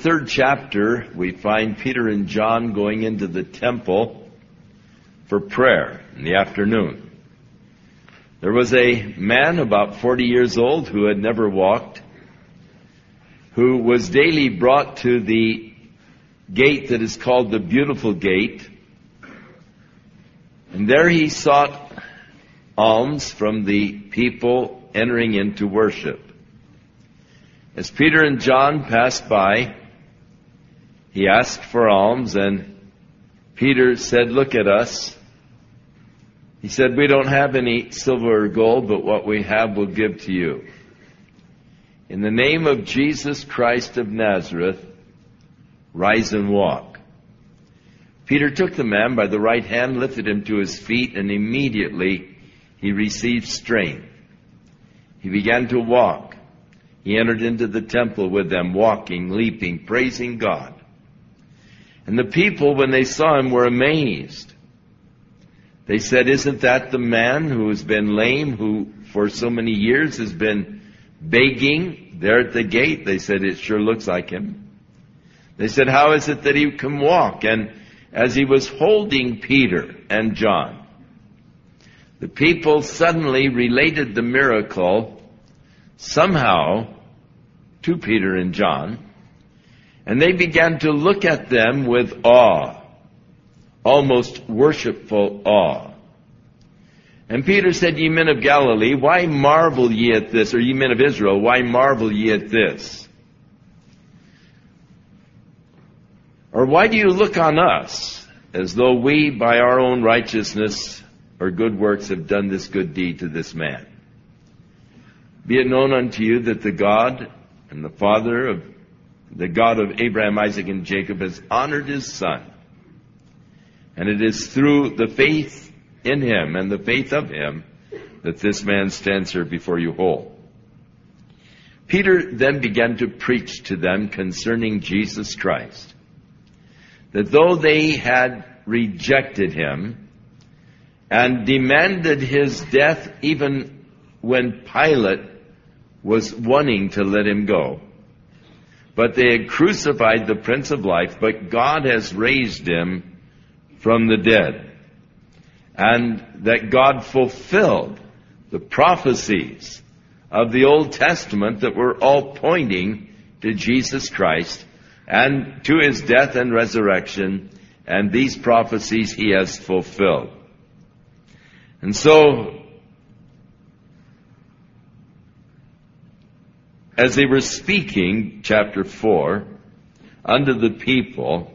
Third chapter, we find Peter and John going into the temple for prayer in the afternoon. There was a man about 40 years old who had never walked, who was daily brought to the gate that is called the Beautiful Gate. And there he sought alms from the people entering into worship. As Peter and John passed by, he asked for alms and Peter said, look at us. He said, we don't have any silver or gold, but what we have we'll give to you. In the name of Jesus Christ of Nazareth, rise and walk. Peter took the man by the right hand, lifted him to his feet, and immediately he received strength. He began to walk. He entered into the temple with them, walking, leaping, praising God. And the people, when they saw him, were amazed. They said, Isn't that the man who has been lame, who for so many years has been begging there at the gate? They said, It sure looks like him. They said, How is it that he can walk? And as he was holding Peter and John, the people suddenly related the miracle somehow to Peter and John, and they began to look at them with awe, almost worshipful awe. And Peter said, Ye men of Galilee, why marvel ye at this? Or ye men of Israel, why marvel ye at this? Or why do you look on us as though we, by our own righteousness or good works, have done this good deed to this man? Be it known unto you that the God and the Father of the God of Abraham, Isaac, and Jacob has honored his son. And it is through the faith in him and the faith of him that this man stands here before you whole. Peter then began to preach to them concerning Jesus Christ. That though they had rejected him and demanded his death even when Pilate was wanting to let him go. But they had crucified the Prince of Life, but God has raised him from the dead. And that God fulfilled the prophecies of the Old Testament that were all pointing to Jesus Christ and to his death and resurrection, and these prophecies he has fulfilled. And so as they were speaking, chapter 4, unto the people,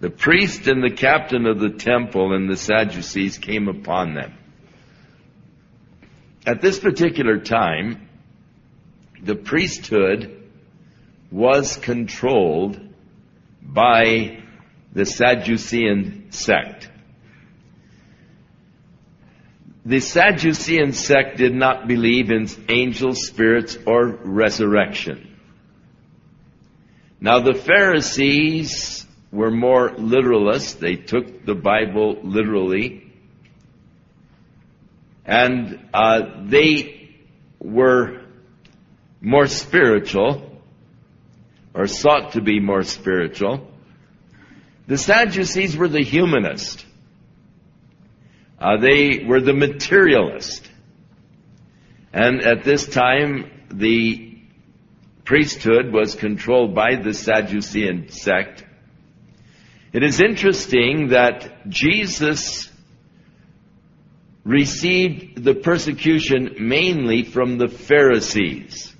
the priest and the captain of the temple and the Sadducees came upon them. At this particular time, the priesthood was controlled by the Sadducean sect. The Sadducean sect did not believe in angels, spirits, or resurrection. Now the Pharisees were more literalists. They took the Bible literally. And uh, they were more spiritual, or sought to be more spiritual. The Sadducees were the humanists. Uh, they were the materialist. And at this time, the priesthood was controlled by the Sadducean sect. It is interesting that Jesus received the persecution mainly from the Pharisees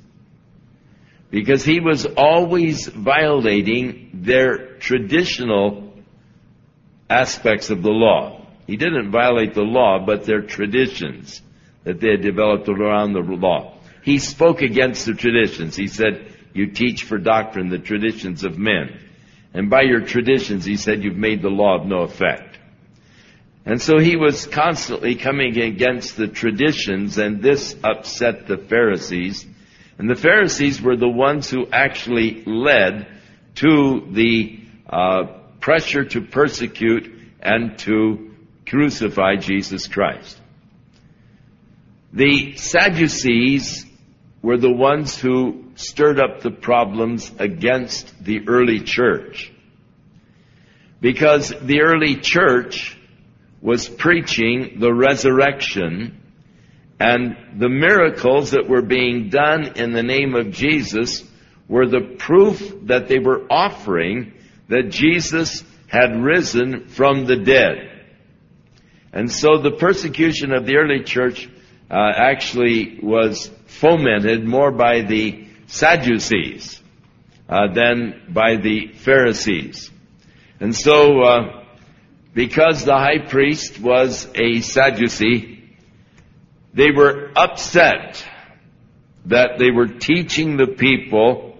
because he was always violating their traditional aspects of the law. He didn't violate the law, but their traditions that they had developed around the law. He spoke against the traditions. He said, you teach for doctrine the traditions of men. And by your traditions, he said, you've made the law of no effect. And so he was constantly coming against the traditions, and this upset the Pharisees. And the Pharisees were the ones who actually led to the uh, pressure to persecute and to crucify Jesus Christ. The Sadducees were the ones who stirred up the problems against the early church. Because the early church was preaching the resurrection and the miracles that were being done in the name of Jesus were the proof that they were offering that Jesus had risen from the dead. And so the persecution of the early church uh, actually was fomented more by the Sadducees uh, than by the Pharisees. And so uh, because the high priest was a Sadducee, they were upset that they were teaching the people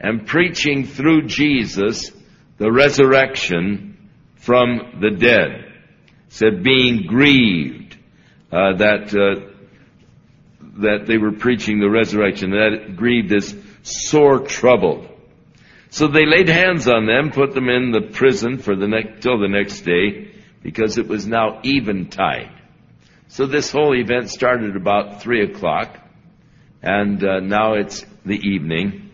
and preaching through Jesus the resurrection from the dead. Said being grieved uh, that uh, that they were preaching the resurrection. That grieved is sore troubled. So they laid hands on them, put them in the prison for the next, till the next day, because it was now eventide. So this whole event started about three o'clock, and uh, now it's the evening.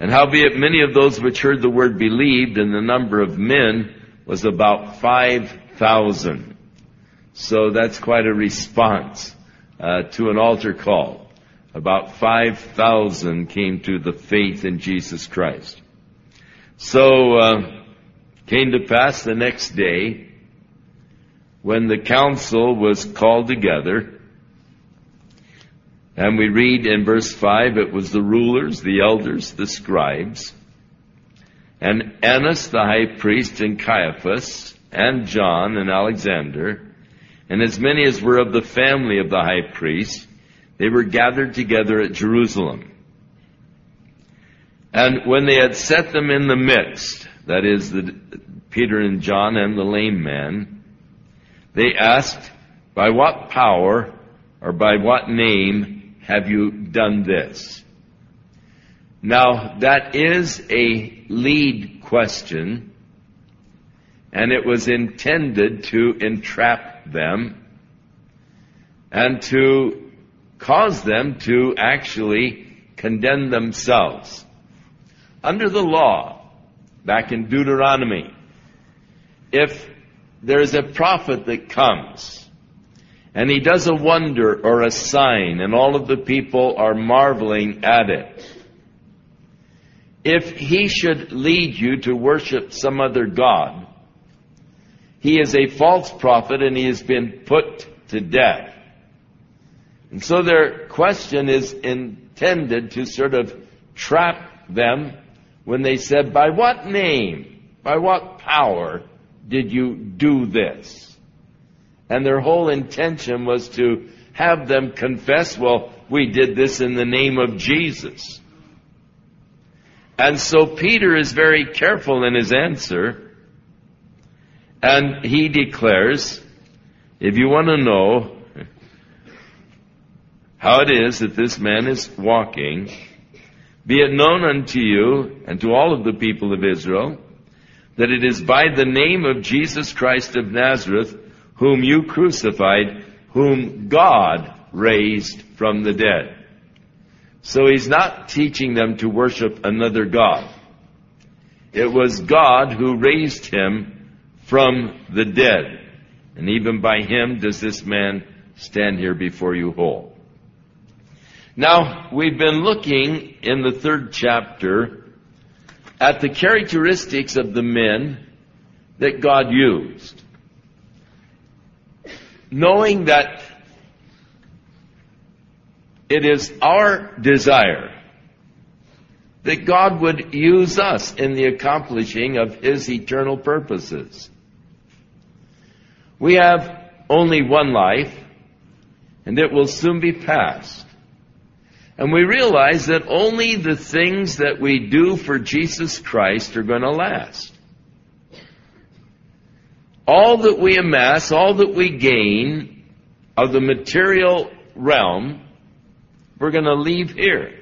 And howbeit many of those which heard the word believed, and the number of men was about five thousand. So that's quite a response uh, to an altar call. About five thousand came to the faith in Jesus Christ. So, uh, came to pass the next day when the council was called together, and we read in verse 5, it was the rulers, the elders, the scribes, and Annas the high priest, and Caiaphas, and John, and Alexander, and as many as were of the family of the high priest, they were gathered together at Jerusalem. And when they had set them in the midst, that is, the, Peter and John and the lame man, they asked, By what power or by what name have you done this? Now, that is a lead question, and it was intended to entrap them and to cause them to actually condemn themselves. Under the law, back in Deuteronomy, if there's a prophet that comes and he does a wonder or a sign and all of the people are marveling at it, if he should lead you to worship some other God, he is a false prophet and he has been put to death. And so their question is intended to sort of trap them when they said, By what name, by what power did you do this? And their whole intention was to have them confess, Well, we did this in the name of Jesus. And so Peter is very careful in his answer, and he declares, if you want to know how it is that this man is walking, be it known unto you and to all of the people of Israel that it is by the name of Jesus Christ of Nazareth, whom you crucified, whom God raised from the dead. So he's not teaching them to worship another God. It was God who raised him from the dead. And even by him does this man stand here before you whole. Now, we've been looking in the third chapter at the characteristics of the men that God used. Knowing that it is our desire that God would use us in the accomplishing of His eternal purposes. We have only one life, and it will soon be past. And we realize that only the things that we do for Jesus Christ are going to last. All that we amass, all that we gain of the material realm, we're going to leave here.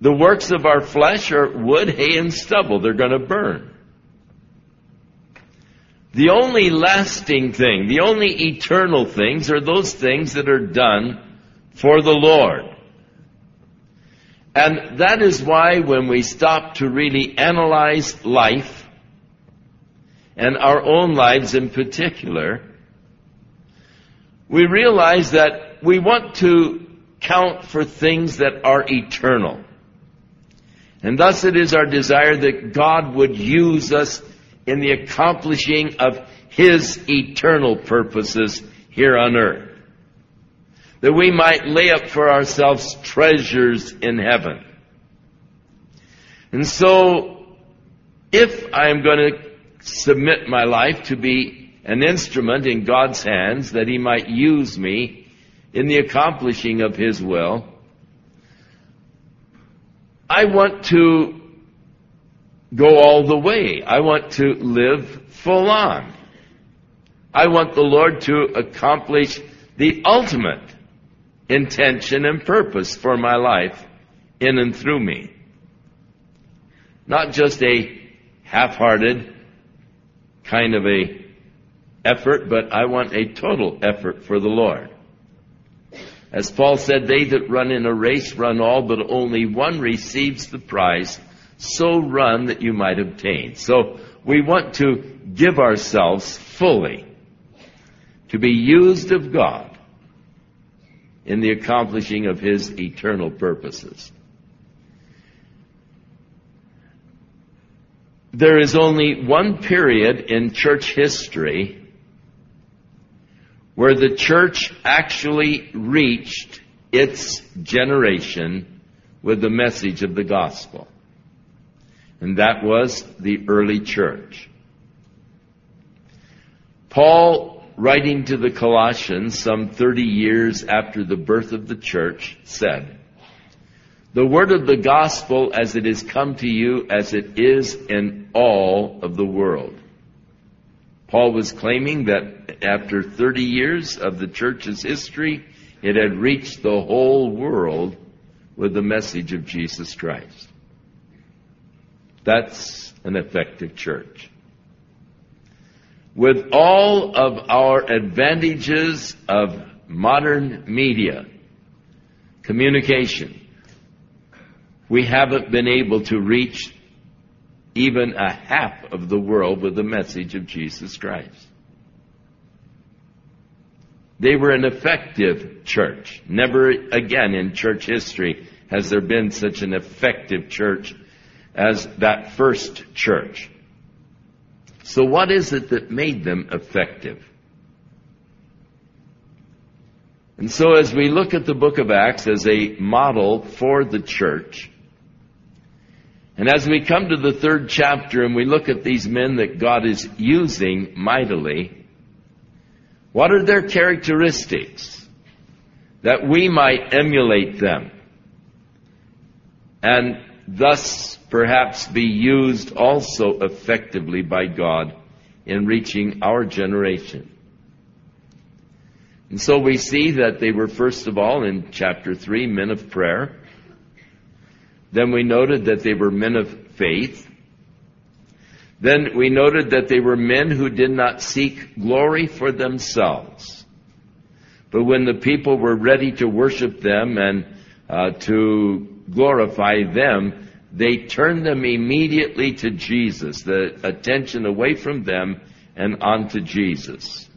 The works of our flesh are wood, hay, and stubble. They're going to burn. The only lasting thing, the only eternal things are those things that are done for the Lord. And that is why when we stop to really analyze life, and our own lives in particular, we realize that we want to count for things that are eternal. And thus it is our desire that God would use us in the accomplishing of His eternal purposes here on earth. That we might lay up for ourselves treasures in heaven. And so, if I am going to submit my life to be an instrument in God's hands that He might use me in the accomplishing of His will, I want to go all the way. I want to live full on. I want the Lord to accomplish the ultimate intention and purpose for my life in and through me. Not just a half-hearted kind of a effort, but I want a total effort for the Lord. As Paul said, they that run in a race run all, but only one receives the prize so run that you might obtain. So we want to give ourselves fully to be used of God in the accomplishing of His eternal purposes. There is only one period in church history where the church actually reached its generation with the message of the gospel and that was the early church. Paul, writing to the Colossians some 30 years after the birth of the church, said, The word of the gospel as it is come to you as it is in all of the world. Paul was claiming that after 30 years of the church's history, it had reached the whole world with the message of Jesus Christ. That's an effective church. With all of our advantages of modern media, communication, we haven't been able to reach even a half of the world with the message of Jesus Christ. They were an effective church. Never again in church history has there been such an effective church as that first church. So what is it that made them effective? And so as we look at the book of Acts as a model for the church, and as we come to the third chapter and we look at these men that God is using mightily, what are their characteristics that we might emulate them and thus perhaps be used also effectively by God in reaching our generation. And so we see that they were first of all in chapter 3 men of prayer. Then we noted that they were men of faith. Then we noted that they were men who did not seek glory for themselves. But when the people were ready to worship them and uh, to glorify them, they turned them immediately to Jesus, the attention away from them and onto Jesus.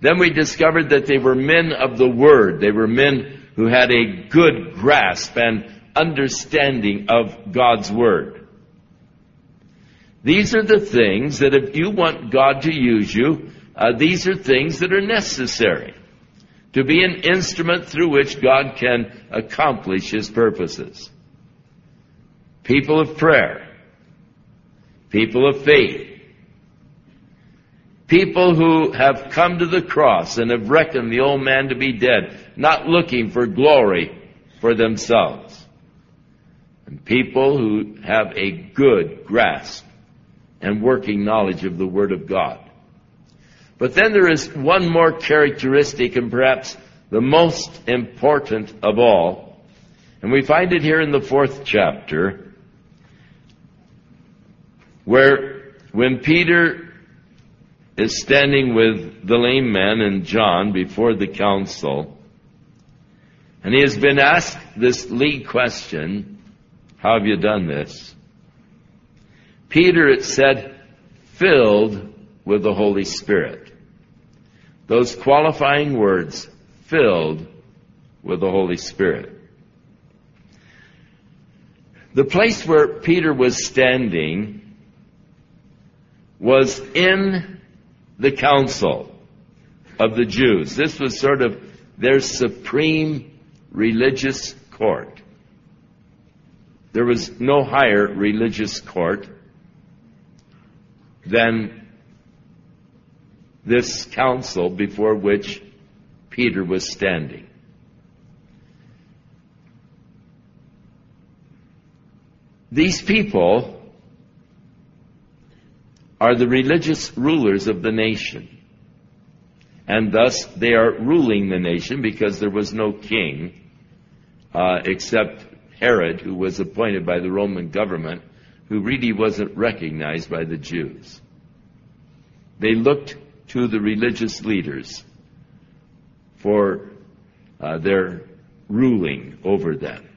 Then we discovered that they were men of the Word. They were men who had a good grasp and understanding of God's Word. These are the things that if you want God to use you, uh, these are things that are necessary to be an instrument through which God can accomplish His purposes. People of prayer, people of faith, people who have come to the cross and have reckoned the old man to be dead, not looking for glory for themselves, and people who have a good grasp and working knowledge of the Word of God. But then there is one more characteristic and perhaps the most important of all. And we find it here in the fourth chapter where when Peter is standing with the lame man and John before the council, and he has been asked this lead question, how have you done this? Peter, it said, filled with the Holy Spirit. Those qualifying words, filled with the Holy Spirit. The place where Peter was standing was in the council of the Jews. This was sort of their supreme religious court. There was no higher religious court than this council before which Peter was standing. These people are the religious rulers of the nation. And thus they are ruling the nation because there was no king uh, except Herod, who was appointed by the Roman government who really wasn't recognized by the Jews. They looked to the religious leaders for uh, their ruling over them.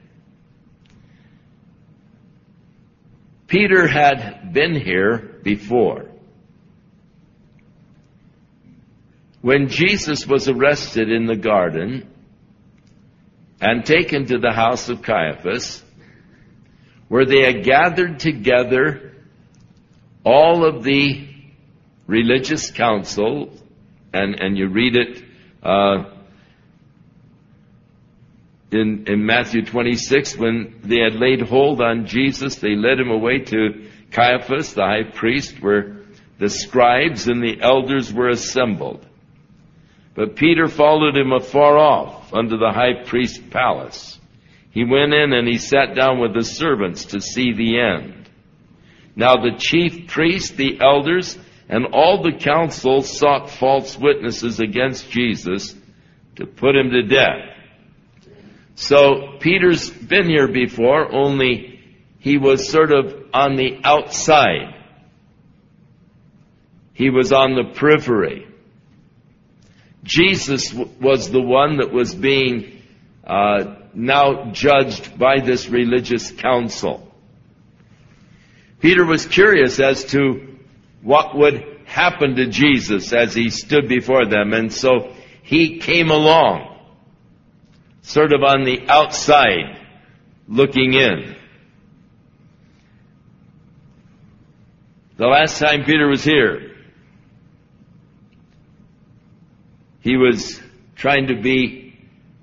Peter had been here before. When Jesus was arrested in the garden and taken to the house of Caiaphas, where they had gathered together all of the religious council, and, and you read it uh, in, in Matthew 26, when they had laid hold on Jesus, they led him away to Caiaphas, the high priest, where the scribes and the elders were assembled. But Peter followed him afar off under the high priest's palace. He went in and he sat down with the servants to see the end. Now the chief priests, the elders, and all the council sought false witnesses against Jesus to put him to death. So Peter's been here before, only he was sort of on the outside. He was on the periphery. Jesus was the one that was being uh, now judged by this religious council. Peter was curious as to what would happen to Jesus as he stood before them, and so he came along, sort of on the outside, looking in. The last time Peter was here, he was trying to be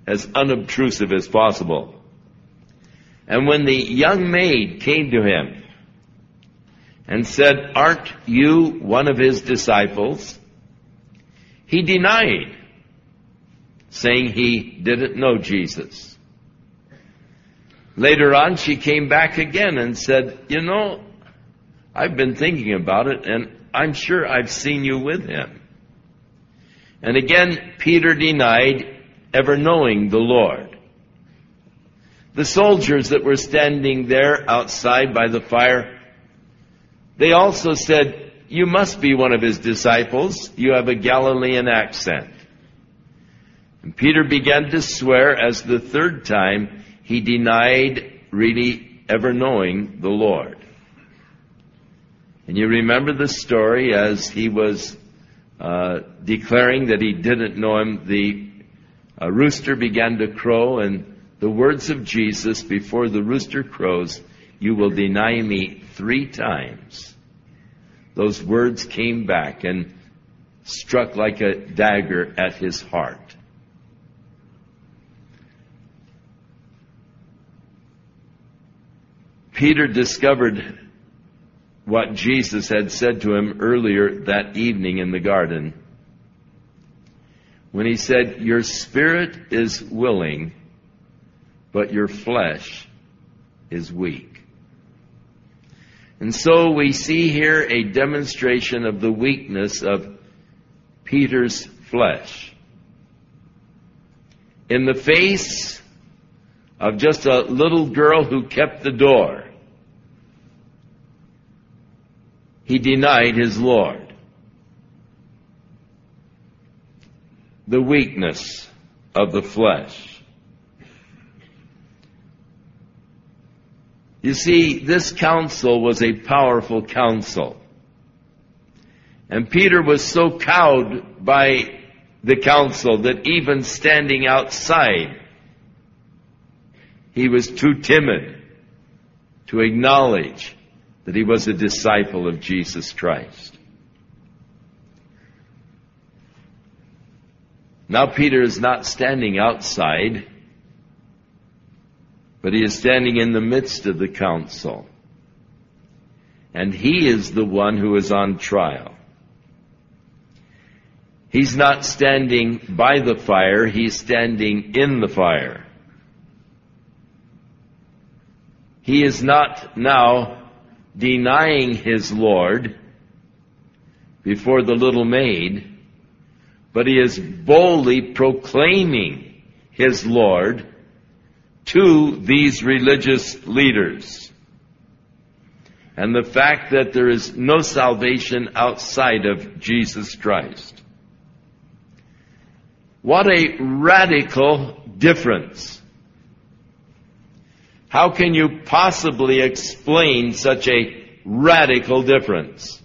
as unobtrusive as possible. And when the young maid came to him and said, Aren't you one of his disciples? He denied, saying he didn't know Jesus. Later on, she came back again and said, You know, I've been thinking about it, and I'm sure I've seen you with him. And again, Peter denied, ever knowing the Lord. The soldiers that were standing there outside by the fire, they also said, You must be one of his disciples. You have a Galilean accent. And Peter began to swear as the third time he denied really ever knowing the Lord. And you remember the story as he was uh, declaring that he didn't know him. The a rooster began to crow, and the words of Jesus before the rooster crows, You will deny me three times. those words came back and struck like a dagger at his heart. Peter discovered what Jesus had said to him earlier that evening in the garden when he said, Your spirit is willing, but your flesh is weak. And so we see here a demonstration of the weakness of Peter's flesh. In the face of just a little girl who kept the door, he denied his Lord. The weakness of the flesh. You see, this council was a powerful council. And Peter was so cowed by the council that even standing outside, he was too timid to acknowledge that he was a disciple of Jesus Christ. Now Peter is not standing outside but he is standing in the midst of the council. And he is the one who is on trial. He's not standing by the fire, he's standing in the fire. He is not now denying his Lord before the little maid, but he is boldly proclaiming his Lord to these religious leaders. And the fact that there is no salvation outside of Jesus Christ. What a radical difference. How can you possibly explain such a radical difference?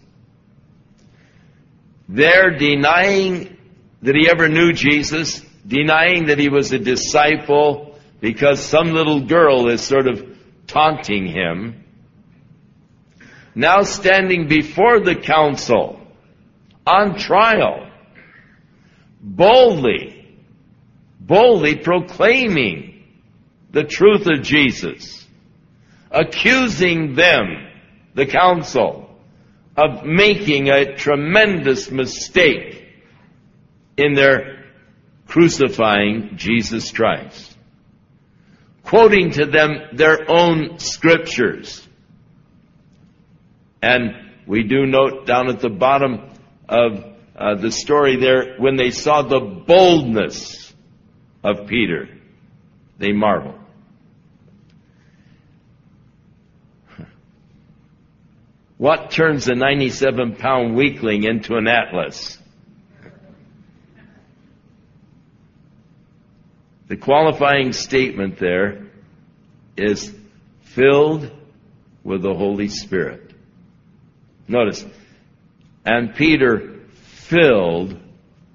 They're denying that he ever knew Jesus, denying that he was a disciple, because some little girl is sort of taunting him. Now standing before the council on trial, boldly, boldly proclaiming the truth of Jesus, accusing them, the council, of making a tremendous mistake in their crucifying Jesus Christ quoting to them their own scriptures. And we do note down at the bottom of uh, the story there, when they saw the boldness of Peter, they marveled. What turns a 97 pound weakling into an atlas? The qualifying statement there is filled with the Holy Spirit. Notice, and Peter filled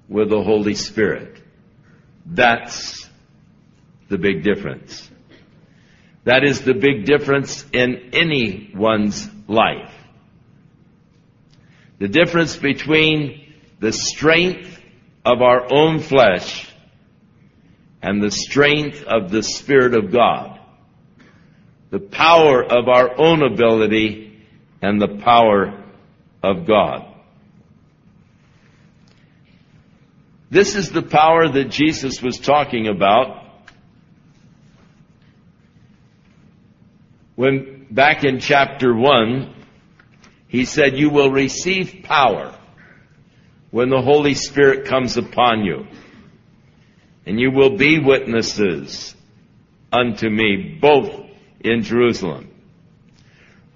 with the Holy Spirit. That's the big difference. That is the big difference in anyone's life. The difference between the strength of our own flesh and the strength of the Spirit of God. The power of our own ability and the power of God. This is the power that Jesus was talking about when back in chapter 1 he said you will receive power when the Holy Spirit comes upon you and you will be witnesses unto me both in Jerusalem.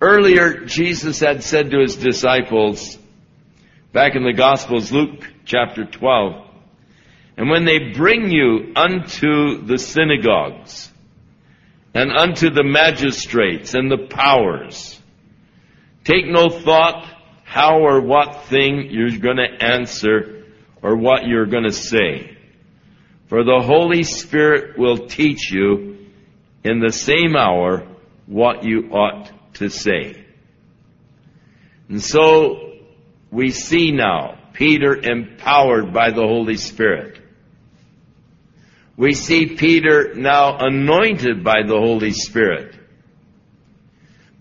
Earlier, Jesus had said to his disciples, back in the Gospels, Luke chapter 12, and when they bring you unto the synagogues, and unto the magistrates and the powers, take no thought how or what thing you're going to answer or what you're going to say. For the Holy Spirit will teach you in the same hour what you ought to say. And so we see now Peter empowered by the Holy Spirit. We see Peter now anointed by the Holy Spirit,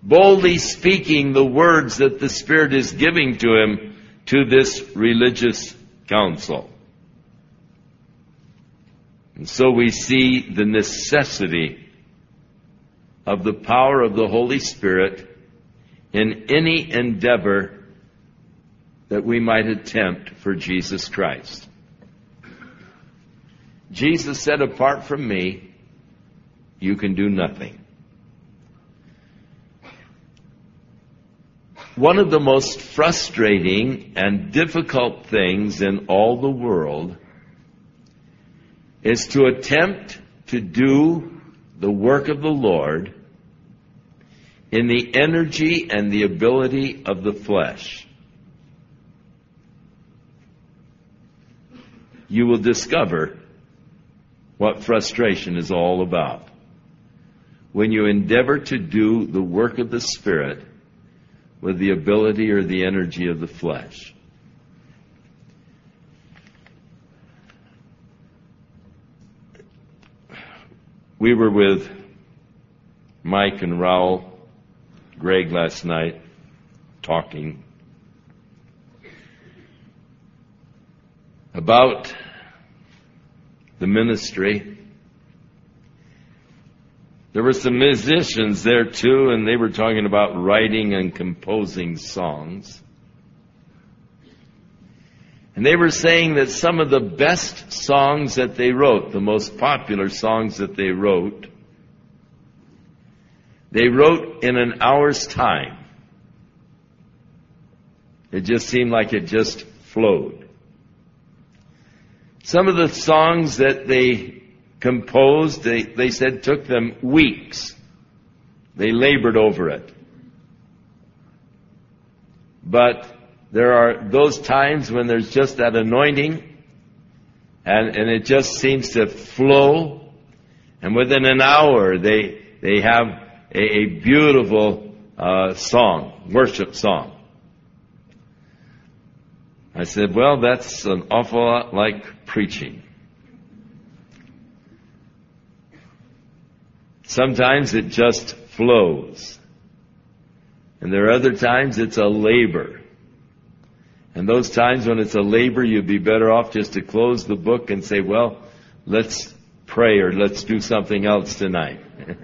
boldly speaking the words that the Spirit is giving to him to this religious council. And so we see the necessity of the power of the Holy Spirit in any endeavor that we might attempt for Jesus Christ. Jesus said, apart from me, you can do nothing. One of the most frustrating and difficult things in all the world is to attempt to do the work of the Lord in the energy and the ability of the flesh. You will discover what frustration is all about. When you endeavor to do the work of the Spirit with the ability or the energy of the flesh. We were with Mike and Raul, Greg last night, talking about the ministry. There were some musicians there too, and they were talking about writing and composing songs. And they were saying that some of the best songs that they wrote, the most popular songs that they wrote, they wrote in an hour's time. It just seemed like it just flowed. Some of the songs that they composed, they, they said took them weeks. They labored over it. But there are those times when there's just that anointing and, and it just seems to flow. And within an hour, they, they have a, a beautiful uh, song, worship song. I said, well, that's an awful lot like preaching. Sometimes it just flows. And there are other times it's a labor. And those times when it's a labor, you'd be better off just to close the book and say, well, let's pray or let's do something else tonight.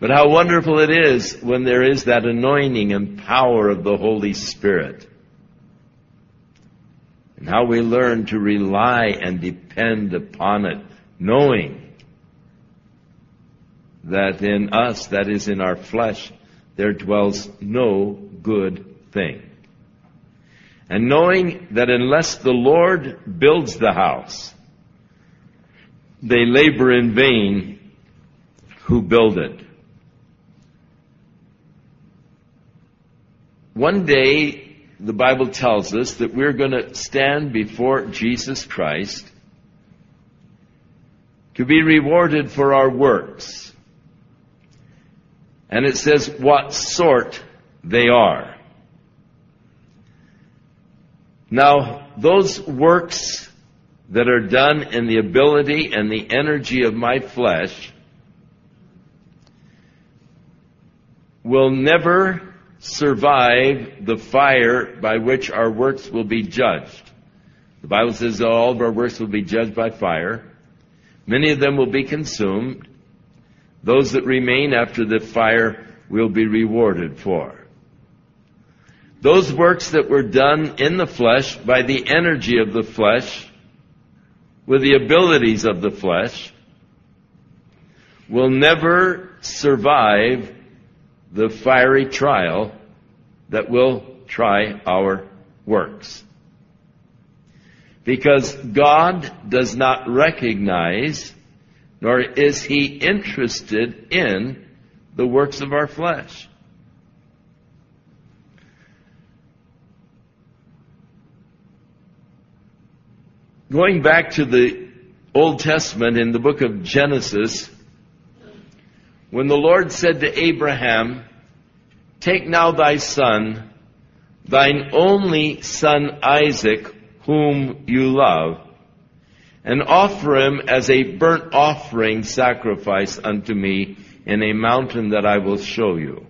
But how wonderful it is when there is that anointing and power of the Holy Spirit. And how we learn to rely and depend upon it, knowing that in us, that is in our flesh, there dwells no good thing. And knowing that unless the Lord builds the house, they labor in vain who build it. One day, the Bible tells us that we're going to stand before Jesus Christ to be rewarded for our works. And it says what sort they are. Now, those works that are done in the ability and the energy of my flesh will never survive the fire by which our works will be judged. The Bible says that all of our works will be judged by fire. Many of them will be consumed. Those that remain after the fire will be rewarded for. Those works that were done in the flesh by the energy of the flesh, with the abilities of the flesh, will never survive the fiery trial that will try our works. Because God does not recognize, nor is He interested in the works of our flesh. Going back to the Old Testament in the book of Genesis, when the Lord said to Abraham, Take now thy son, thine only son Isaac, whom you love, and offer him as a burnt offering sacrifice unto me in a mountain that I will show you.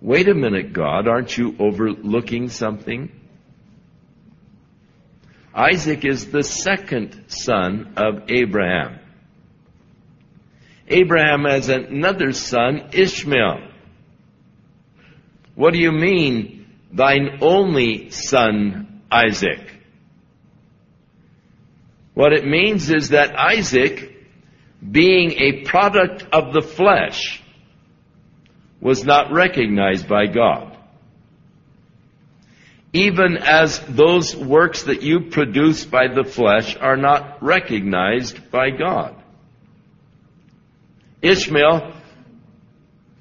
Wait a minute, God, aren't you overlooking something? Isaac is the second son of Abraham. Abraham has another son, Ishmael. What do you mean, thine only son, Isaac? What it means is that Isaac, being a product of the flesh, was not recognized by God. Even as those works that you produce by the flesh are not recognized by God. Ishmael,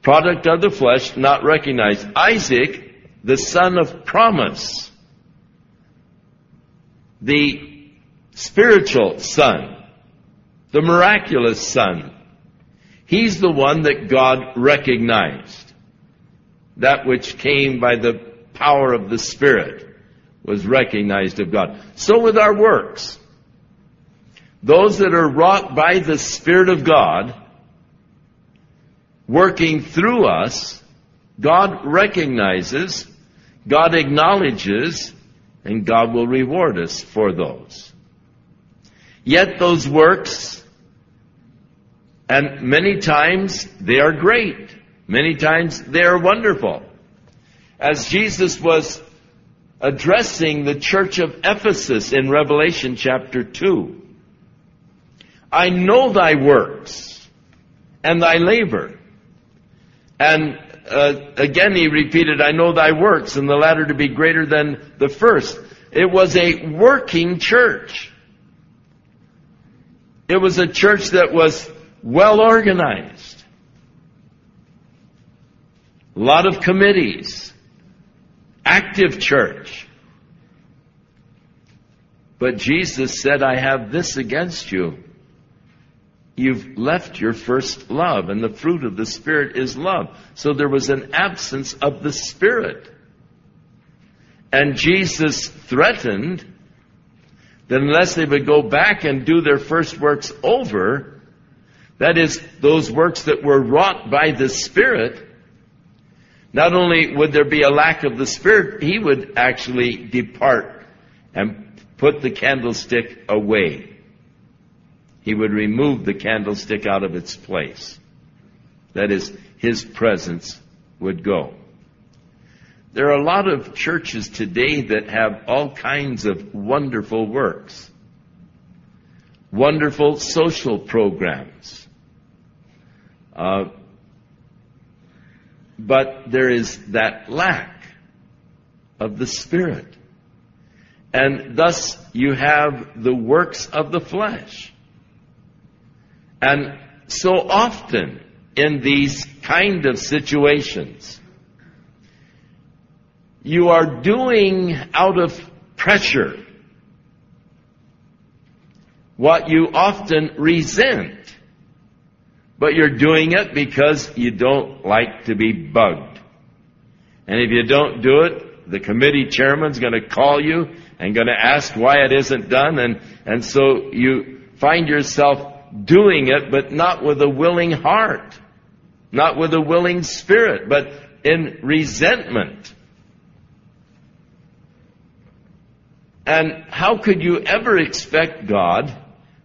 product of the flesh, not recognized. Isaac, the son of promise, the spiritual son, the miraculous son. He's the one that God recognized. That which came by the power of the Spirit was recognized of God. So with our works. Those that are wrought by the Spirit of God working through us, God recognizes, God acknowledges, and God will reward us for those. Yet those works, and many times they are great. Many times they are wonderful. As Jesus was addressing the church of Ephesus in Revelation chapter 2, I know thy works and thy labor and uh, again he repeated, I know thy works, and the latter to be greater than the first. It was a working church. It was a church that was well organized. A lot of committees. Active church. But Jesus said, I have this against you you've left your first love, and the fruit of the Spirit is love. So there was an absence of the Spirit. And Jesus threatened that unless they would go back and do their first works over, that is, those works that were wrought by the Spirit, not only would there be a lack of the Spirit, he would actually depart and put the candlestick away he would remove the candlestick out of its place. That is, his presence would go. There are a lot of churches today that have all kinds of wonderful works, wonderful social programs. Uh, but there is that lack of the Spirit. And thus you have the works of the flesh. And so often in these kind of situations, you are doing out of pressure what you often resent. But you're doing it because you don't like to be bugged. And if you don't do it, the committee chairman's going to call you and going to ask why it isn't done. And, and so you find yourself doing it, but not with a willing heart, not with a willing spirit, but in resentment. And how could you ever expect God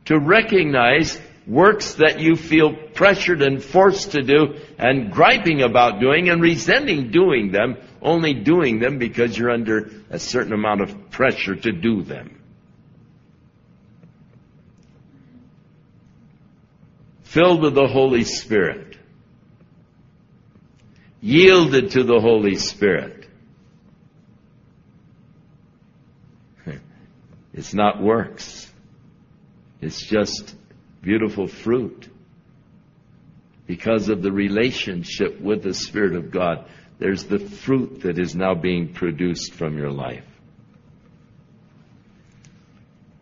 to recognize works that you feel pressured and forced to do and griping about doing and resenting doing them, only doing them because you're under a certain amount of pressure to do them? Filled with the Holy Spirit, yielded to the Holy Spirit. It's not works. It's just beautiful fruit. Because of the relationship with the Spirit of God, there's the fruit that is now being produced from your life.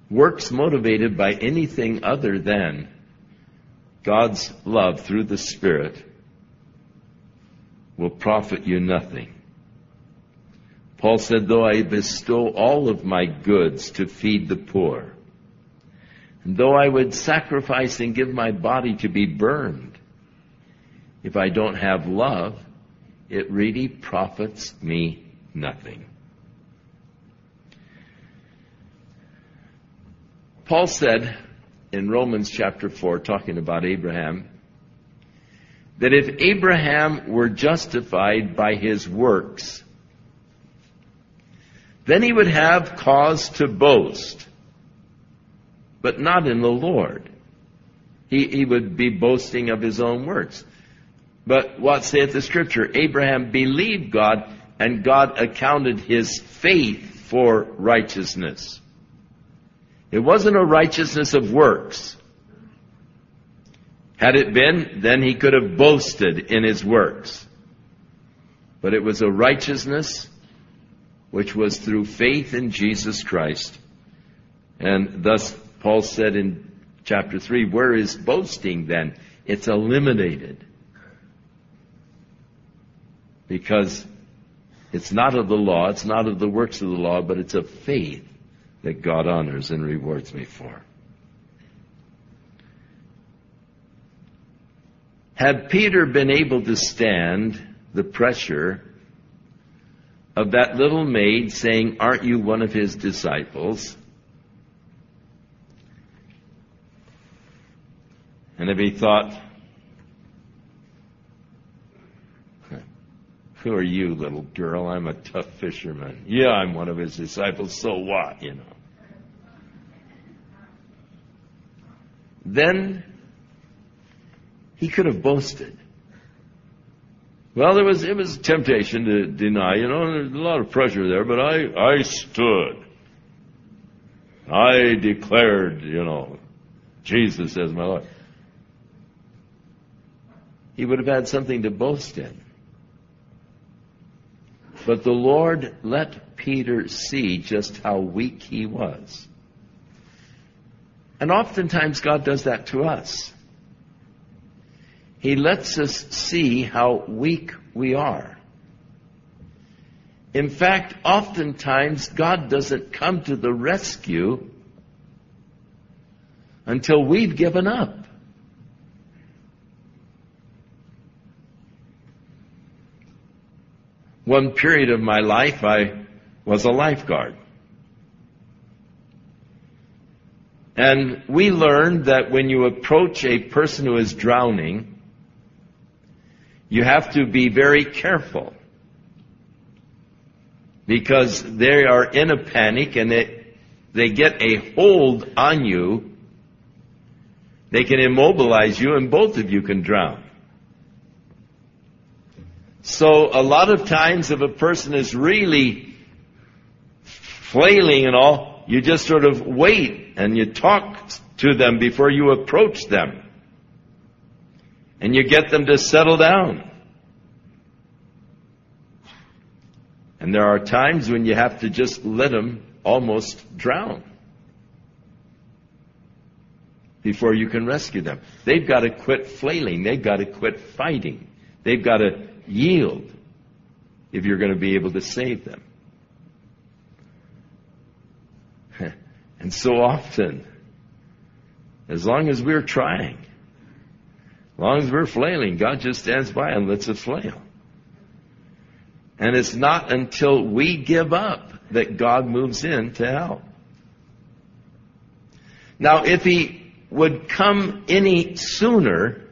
Works motivated by anything other than God's love through the Spirit will profit you nothing. Paul said, though I bestow all of my goods to feed the poor, and though I would sacrifice and give my body to be burned, if I don't have love, it really profits me nothing. Paul said in Romans chapter 4, talking about Abraham, that if Abraham were justified by his works, then he would have cause to boast, but not in the Lord. He, he would be boasting of his own works. But what saith the scripture? Abraham believed God, and God accounted his faith for righteousness. It wasn't a righteousness of works. Had it been, then he could have boasted in his works. But it was a righteousness which was through faith in Jesus Christ. And thus, Paul said in chapter 3, where is boasting then? It's eliminated. Because it's not of the law, it's not of the works of the law, but it's of faith that God honors and rewards me for. Had Peter been able to stand the pressure of that little maid saying, Aren't you one of his disciples? And if he thought, Who are you, little girl? I'm a tough fisherman. Yeah, I'm one of his disciples, so what, you know? Then he could have boasted. Well, there was it was temptation to deny, you know, there's a lot of pressure there, but I I stood. I declared, you know, Jesus as my Lord. He would have had something to boast in. But the Lord let Peter see just how weak he was. And oftentimes God does that to us. He lets us see how weak we are. In fact, oftentimes God doesn't come to the rescue until we've given up. One period of my life, I was a lifeguard. And we learned that when you approach a person who is drowning, you have to be very careful. Because they are in a panic and they, they get a hold on you. They can immobilize you and both of you can drown. So a lot of times if a person is really flailing and all, you just sort of wait and you talk to them before you approach them. And you get them to settle down. And there are times when you have to just let them almost drown before you can rescue them. They've got to quit flailing. They've got to quit fighting. They've got to yield if you're going to be able to save them. and so often, as long as we're trying, as long as we're flailing, God just stands by and lets us flail. And it's not until we give up that God moves in to help. Now, if He would come any sooner,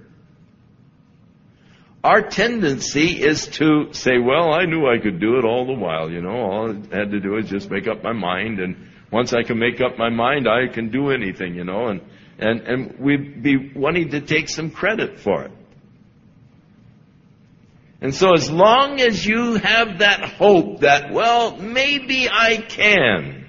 our tendency is to say, well, I knew I could do it all the while, you know, all I had to do is just make up my mind and once I can make up my mind, I can do anything, you know, and, and, and we'd be wanting to take some credit for it. And so as long as you have that hope that, well, maybe I can,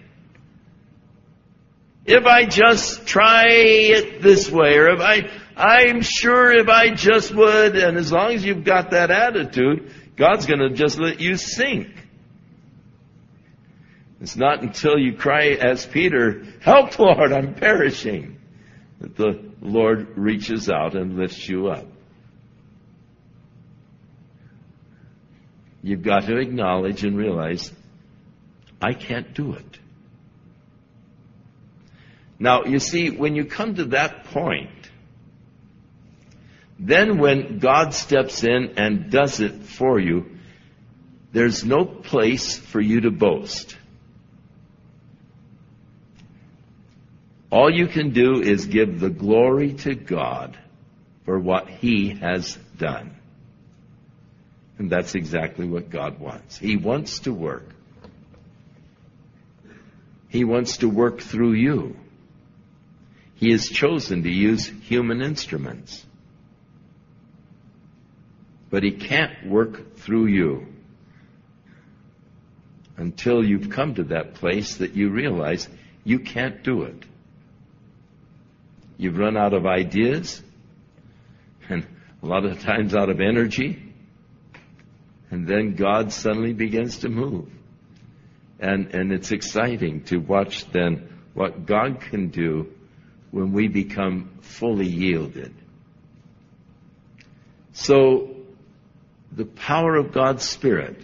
if I just try it this way, or if I, I'm sure if I just would, and as long as you've got that attitude, God's gonna just let you sink. It's not until you cry as Peter, help Lord, I'm perishing, that the Lord reaches out and lifts you up. you've got to acknowledge and realize, I can't do it. Now, you see, when you come to that point, then when God steps in and does it for you, there's no place for you to boast. All you can do is give the glory to God for what He has done. And that's exactly what God wants. He wants to work. He wants to work through you. He has chosen to use human instruments. But He can't work through you until you've come to that place that you realize you can't do it. You've run out of ideas, and a lot of times out of energy, and then God suddenly begins to move. And, and it's exciting to watch then what God can do when we become fully yielded. So, the power of God's Spirit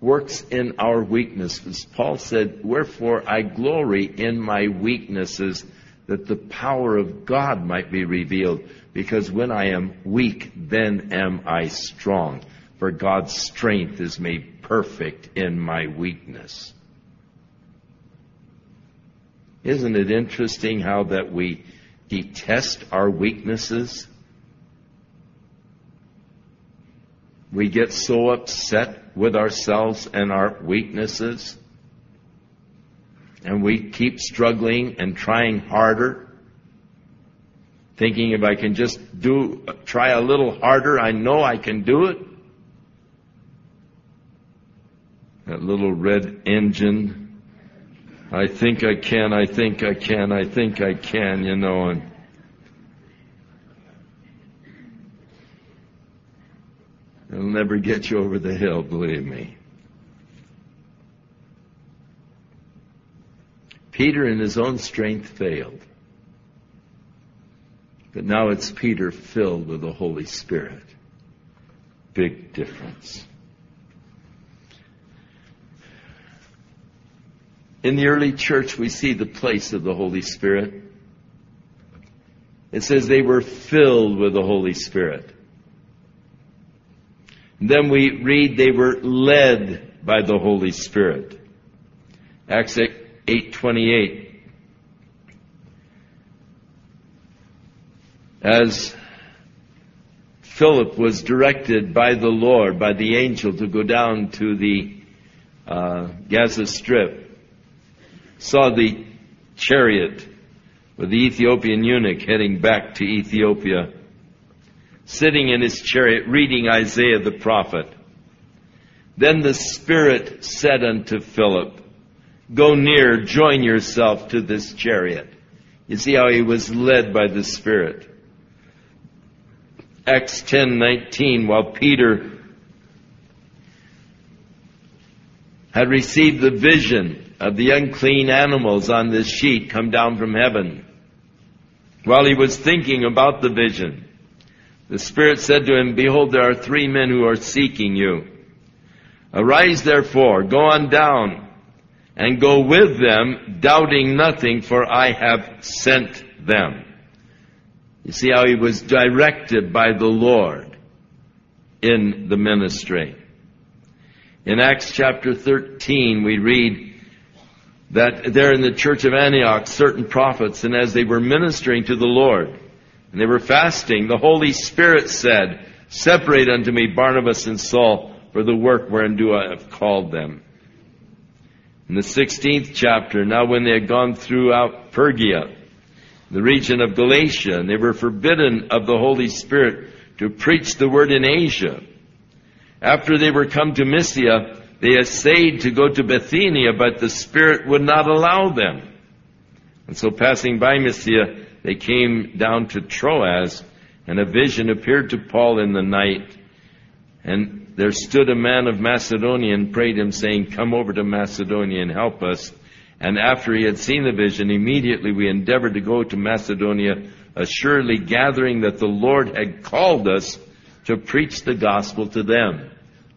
works in our weaknesses. Paul said, Wherefore I glory in my weaknesses, that the power of God might be revealed. Because when I am weak, then am I strong. For God's strength is made perfect in my weakness. Isn't it interesting how that we detest our weaknesses? We get so upset with ourselves and our weaknesses. And we keep struggling and trying harder. Thinking if I can just do, try a little harder, I know I can do it. That little red engine. I think I can, I think I can, I think I can, you know, and never get you over the hill, believe me. Peter in his own strength failed. But now it's Peter filled with the Holy Spirit. Big difference. In the early church, we see the place of the Holy Spirit. It says they were filled with the Holy Spirit. Then we read they were led by the Holy Spirit. Acts 8:28 As Philip was directed by the Lord, by the angel, to go down to the uh, Gaza Strip, saw the chariot with the Ethiopian eunuch heading back to Ethiopia sitting in his chariot reading Isaiah the prophet. Then the Spirit said unto Philip, Go near, join yourself to this chariot. You see how he was led by the Spirit. Acts 10:19 while Peter had received the vision of the unclean animals on this sheet come down from heaven. While he was thinking about the vision, the Spirit said to him, Behold, there are three men who are seeking you. Arise therefore, go on down, and go with them, doubting nothing, for I have sent them. You see how he was directed by the Lord in the ministry. In Acts chapter 13, we read that there in the church of Antioch, certain prophets, and as they were ministering to the Lord, and they were fasting. The Holy Spirit said, Separate unto me Barnabas and Saul for the work whereunto I have called them. In the 16th chapter, now when they had gone throughout Phrygia, the region of Galatia, and they were forbidden of the Holy Spirit to preach the word in Asia. After they were come to Mysia, they essayed to go to Bithynia, but the Spirit would not allow them. And so passing by Mysia, they came down to Troas, and a vision appeared to Paul in the night. And there stood a man of Macedonia and prayed him, saying, Come over to Macedonia and help us. And after he had seen the vision, immediately we endeavored to go to Macedonia, assuredly gathering that the Lord had called us to preach the gospel to them,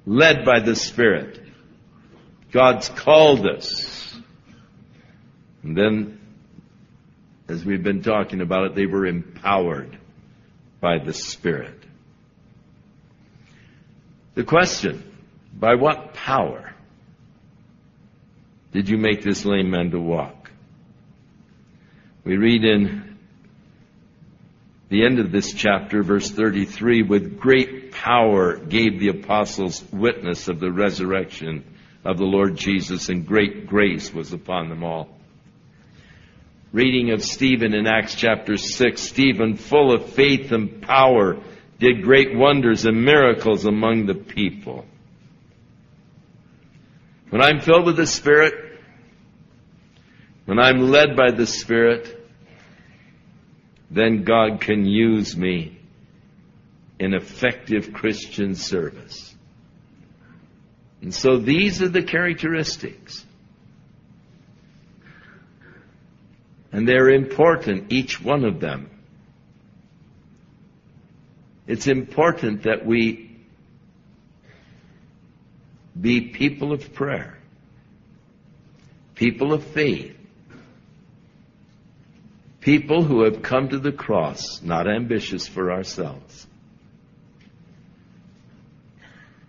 led by the Spirit. God's called us. And then, as we've been talking about it, they were empowered by the Spirit. The question, by what power did you make this lame man to walk? We read in the end of this chapter, verse 33, with great power gave the apostles witness of the resurrection of the Lord Jesus, and great grace was upon them all. Reading of Stephen in Acts chapter 6, Stephen, full of faith and power, did great wonders and miracles among the people. When I'm filled with the Spirit, when I'm led by the Spirit, then God can use me in effective Christian service. And so these are the characteristics. And they're important, each one of them. It's important that we be people of prayer, people of faith, people who have come to the cross, not ambitious for ourselves.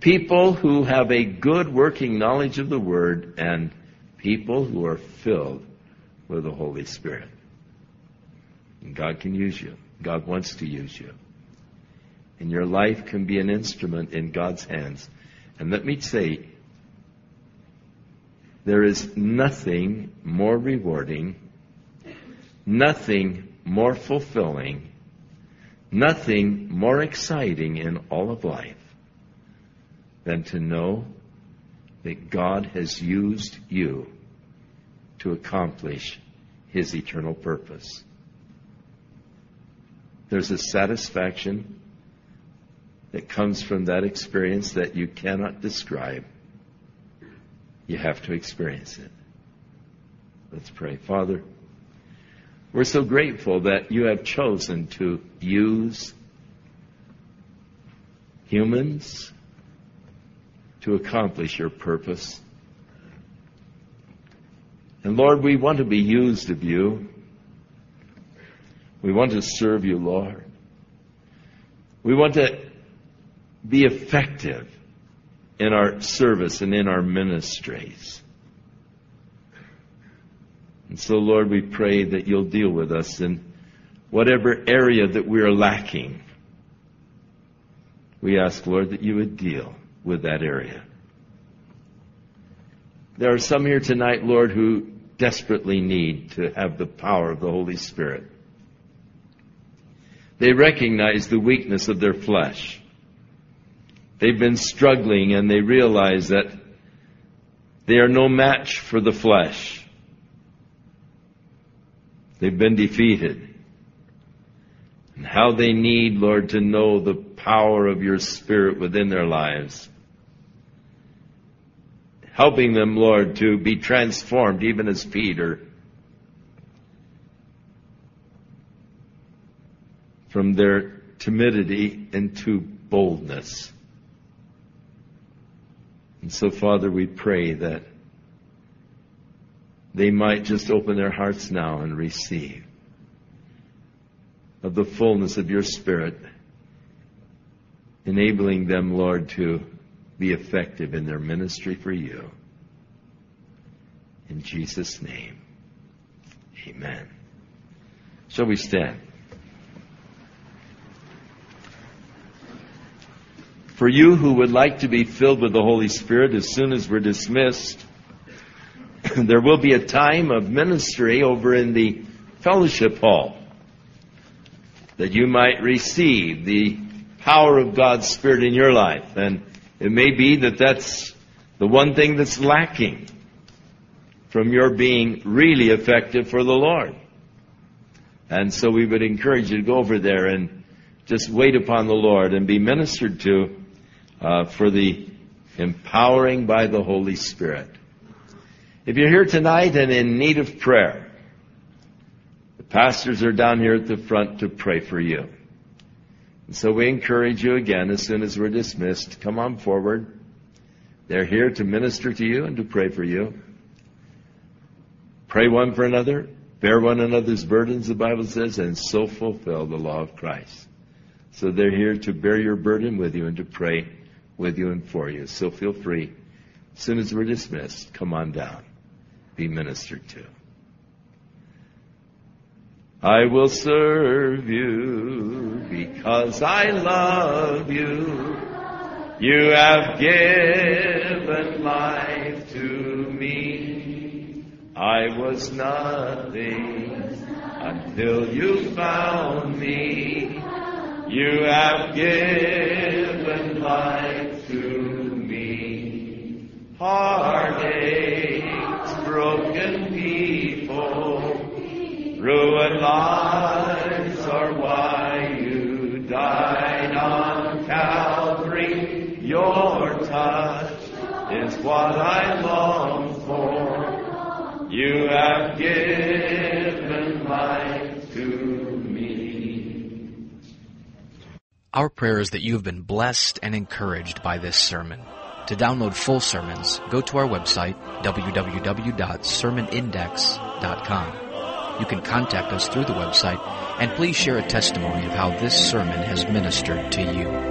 People who have a good working knowledge of the Word and people who are filled with the Holy Spirit. And God can use you. God wants to use you. And your life can be an instrument in God's hands. And let me say, there is nothing more rewarding, nothing more fulfilling, nothing more exciting in all of life than to know that God has used you to accomplish His eternal purpose. There's a satisfaction that comes from that experience that you cannot describe. You have to experience it. Let's pray. Father, we're so grateful that you have chosen to use humans to accomplish your purpose. And Lord, we want to be used of you. We want to serve you, Lord. We want to be effective in our service and in our ministries. And so, Lord, we pray that you'll deal with us in whatever area that we are lacking. We ask, Lord, that you would deal with that area. There are some here tonight, Lord, who desperately need to have the power of the Holy Spirit. They recognize the weakness of their flesh. They've been struggling and they realize that they are no match for the flesh. They've been defeated. And how they need, Lord, to know the power of your Spirit within their lives helping them, Lord, to be transformed, even as Peter. From their timidity into boldness. And so, Father, we pray that they might just open their hearts now and receive of the fullness of your Spirit, enabling them, Lord, to be effective in their ministry for you. In Jesus' name, amen. Shall we stand? For you who would like to be filled with the Holy Spirit as soon as we're dismissed, there will be a time of ministry over in the fellowship hall that you might receive the power of God's Spirit in your life. And it may be that that's the one thing that's lacking from your being really effective for the Lord. And so we would encourage you to go over there and just wait upon the Lord and be ministered to uh, for the empowering by the Holy Spirit. If you're here tonight and in need of prayer, the pastors are down here at the front to pray for you. So we encourage you again as soon as we're dismissed, come on forward. They're here to minister to you and to pray for you. Pray one for another, bear one another's burdens, the Bible says, and so fulfill the law of Christ. So they're here to bear your burden with you and to pray with you and for you. So feel free. As soon as we're dismissed, come on down. Be ministered to. I will serve you because I love you. You have given life to me. I was nothing until you found me. You have given life to me. Heartaches, broken people, Ruined lives are why you died on Calvary. Your touch is what I long for. You have given life to me. Our prayer is that you have been blessed and encouraged by this sermon. To download full sermons, go to our website, www.sermonindex.com. You can contact us through the website and please share a testimony of how this sermon has ministered to you.